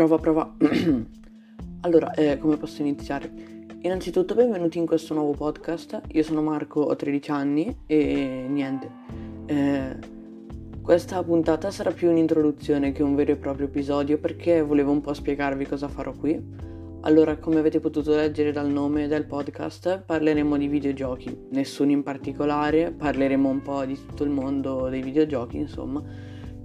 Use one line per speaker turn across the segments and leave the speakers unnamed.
Prova, prova. allora, eh, come posso iniziare? Innanzitutto benvenuti in questo nuovo podcast. Io sono Marco, ho 13 anni e niente. Eh, questa puntata sarà più un'introduzione che un vero e proprio episodio perché volevo un po' spiegarvi cosa farò qui. Allora, come avete potuto leggere dal nome del podcast, parleremo di videogiochi, nessuno in particolare, parleremo un po' di tutto il mondo dei videogiochi, insomma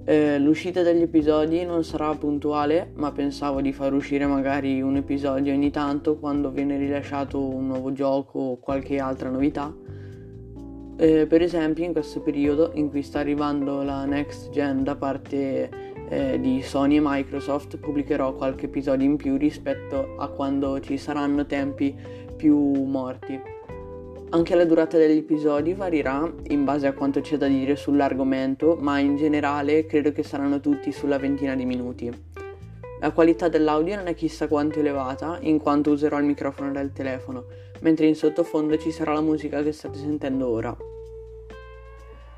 eh, l'uscita degli episodi non sarà puntuale, ma pensavo di far uscire magari un episodio ogni tanto quando viene rilasciato un nuovo gioco o qualche altra novità. Eh, per esempio, in questo periodo in cui sta arrivando la next gen da parte eh, di Sony e Microsoft, pubblicherò qualche episodio in più rispetto a quando ci saranno tempi più morti. Anche la durata degli episodi varierà in base a quanto c'è da dire sull'argomento, ma in generale credo che saranno tutti sulla ventina di minuti. La qualità dell'audio non è chissà quanto elevata, in quanto userò il microfono del telefono, mentre in sottofondo ci sarà la musica che state sentendo ora.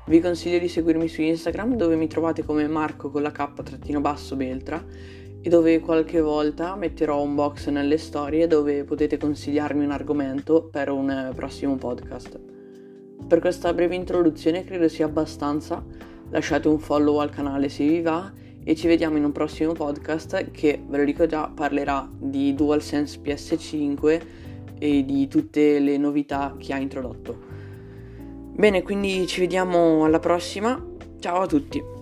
Vi consiglio di seguirmi su Instagram dove mi trovate come Marco con la K-Beltra dove qualche volta metterò un box nelle storie dove potete consigliarmi un argomento per un prossimo podcast. Per questa breve introduzione credo sia abbastanza, lasciate un follow al canale se vi va e ci vediamo in un prossimo podcast che, ve lo dico già, parlerà di DualSense PS5 e di tutte le novità che ha introdotto. Bene, quindi ci vediamo alla prossima, ciao a tutti!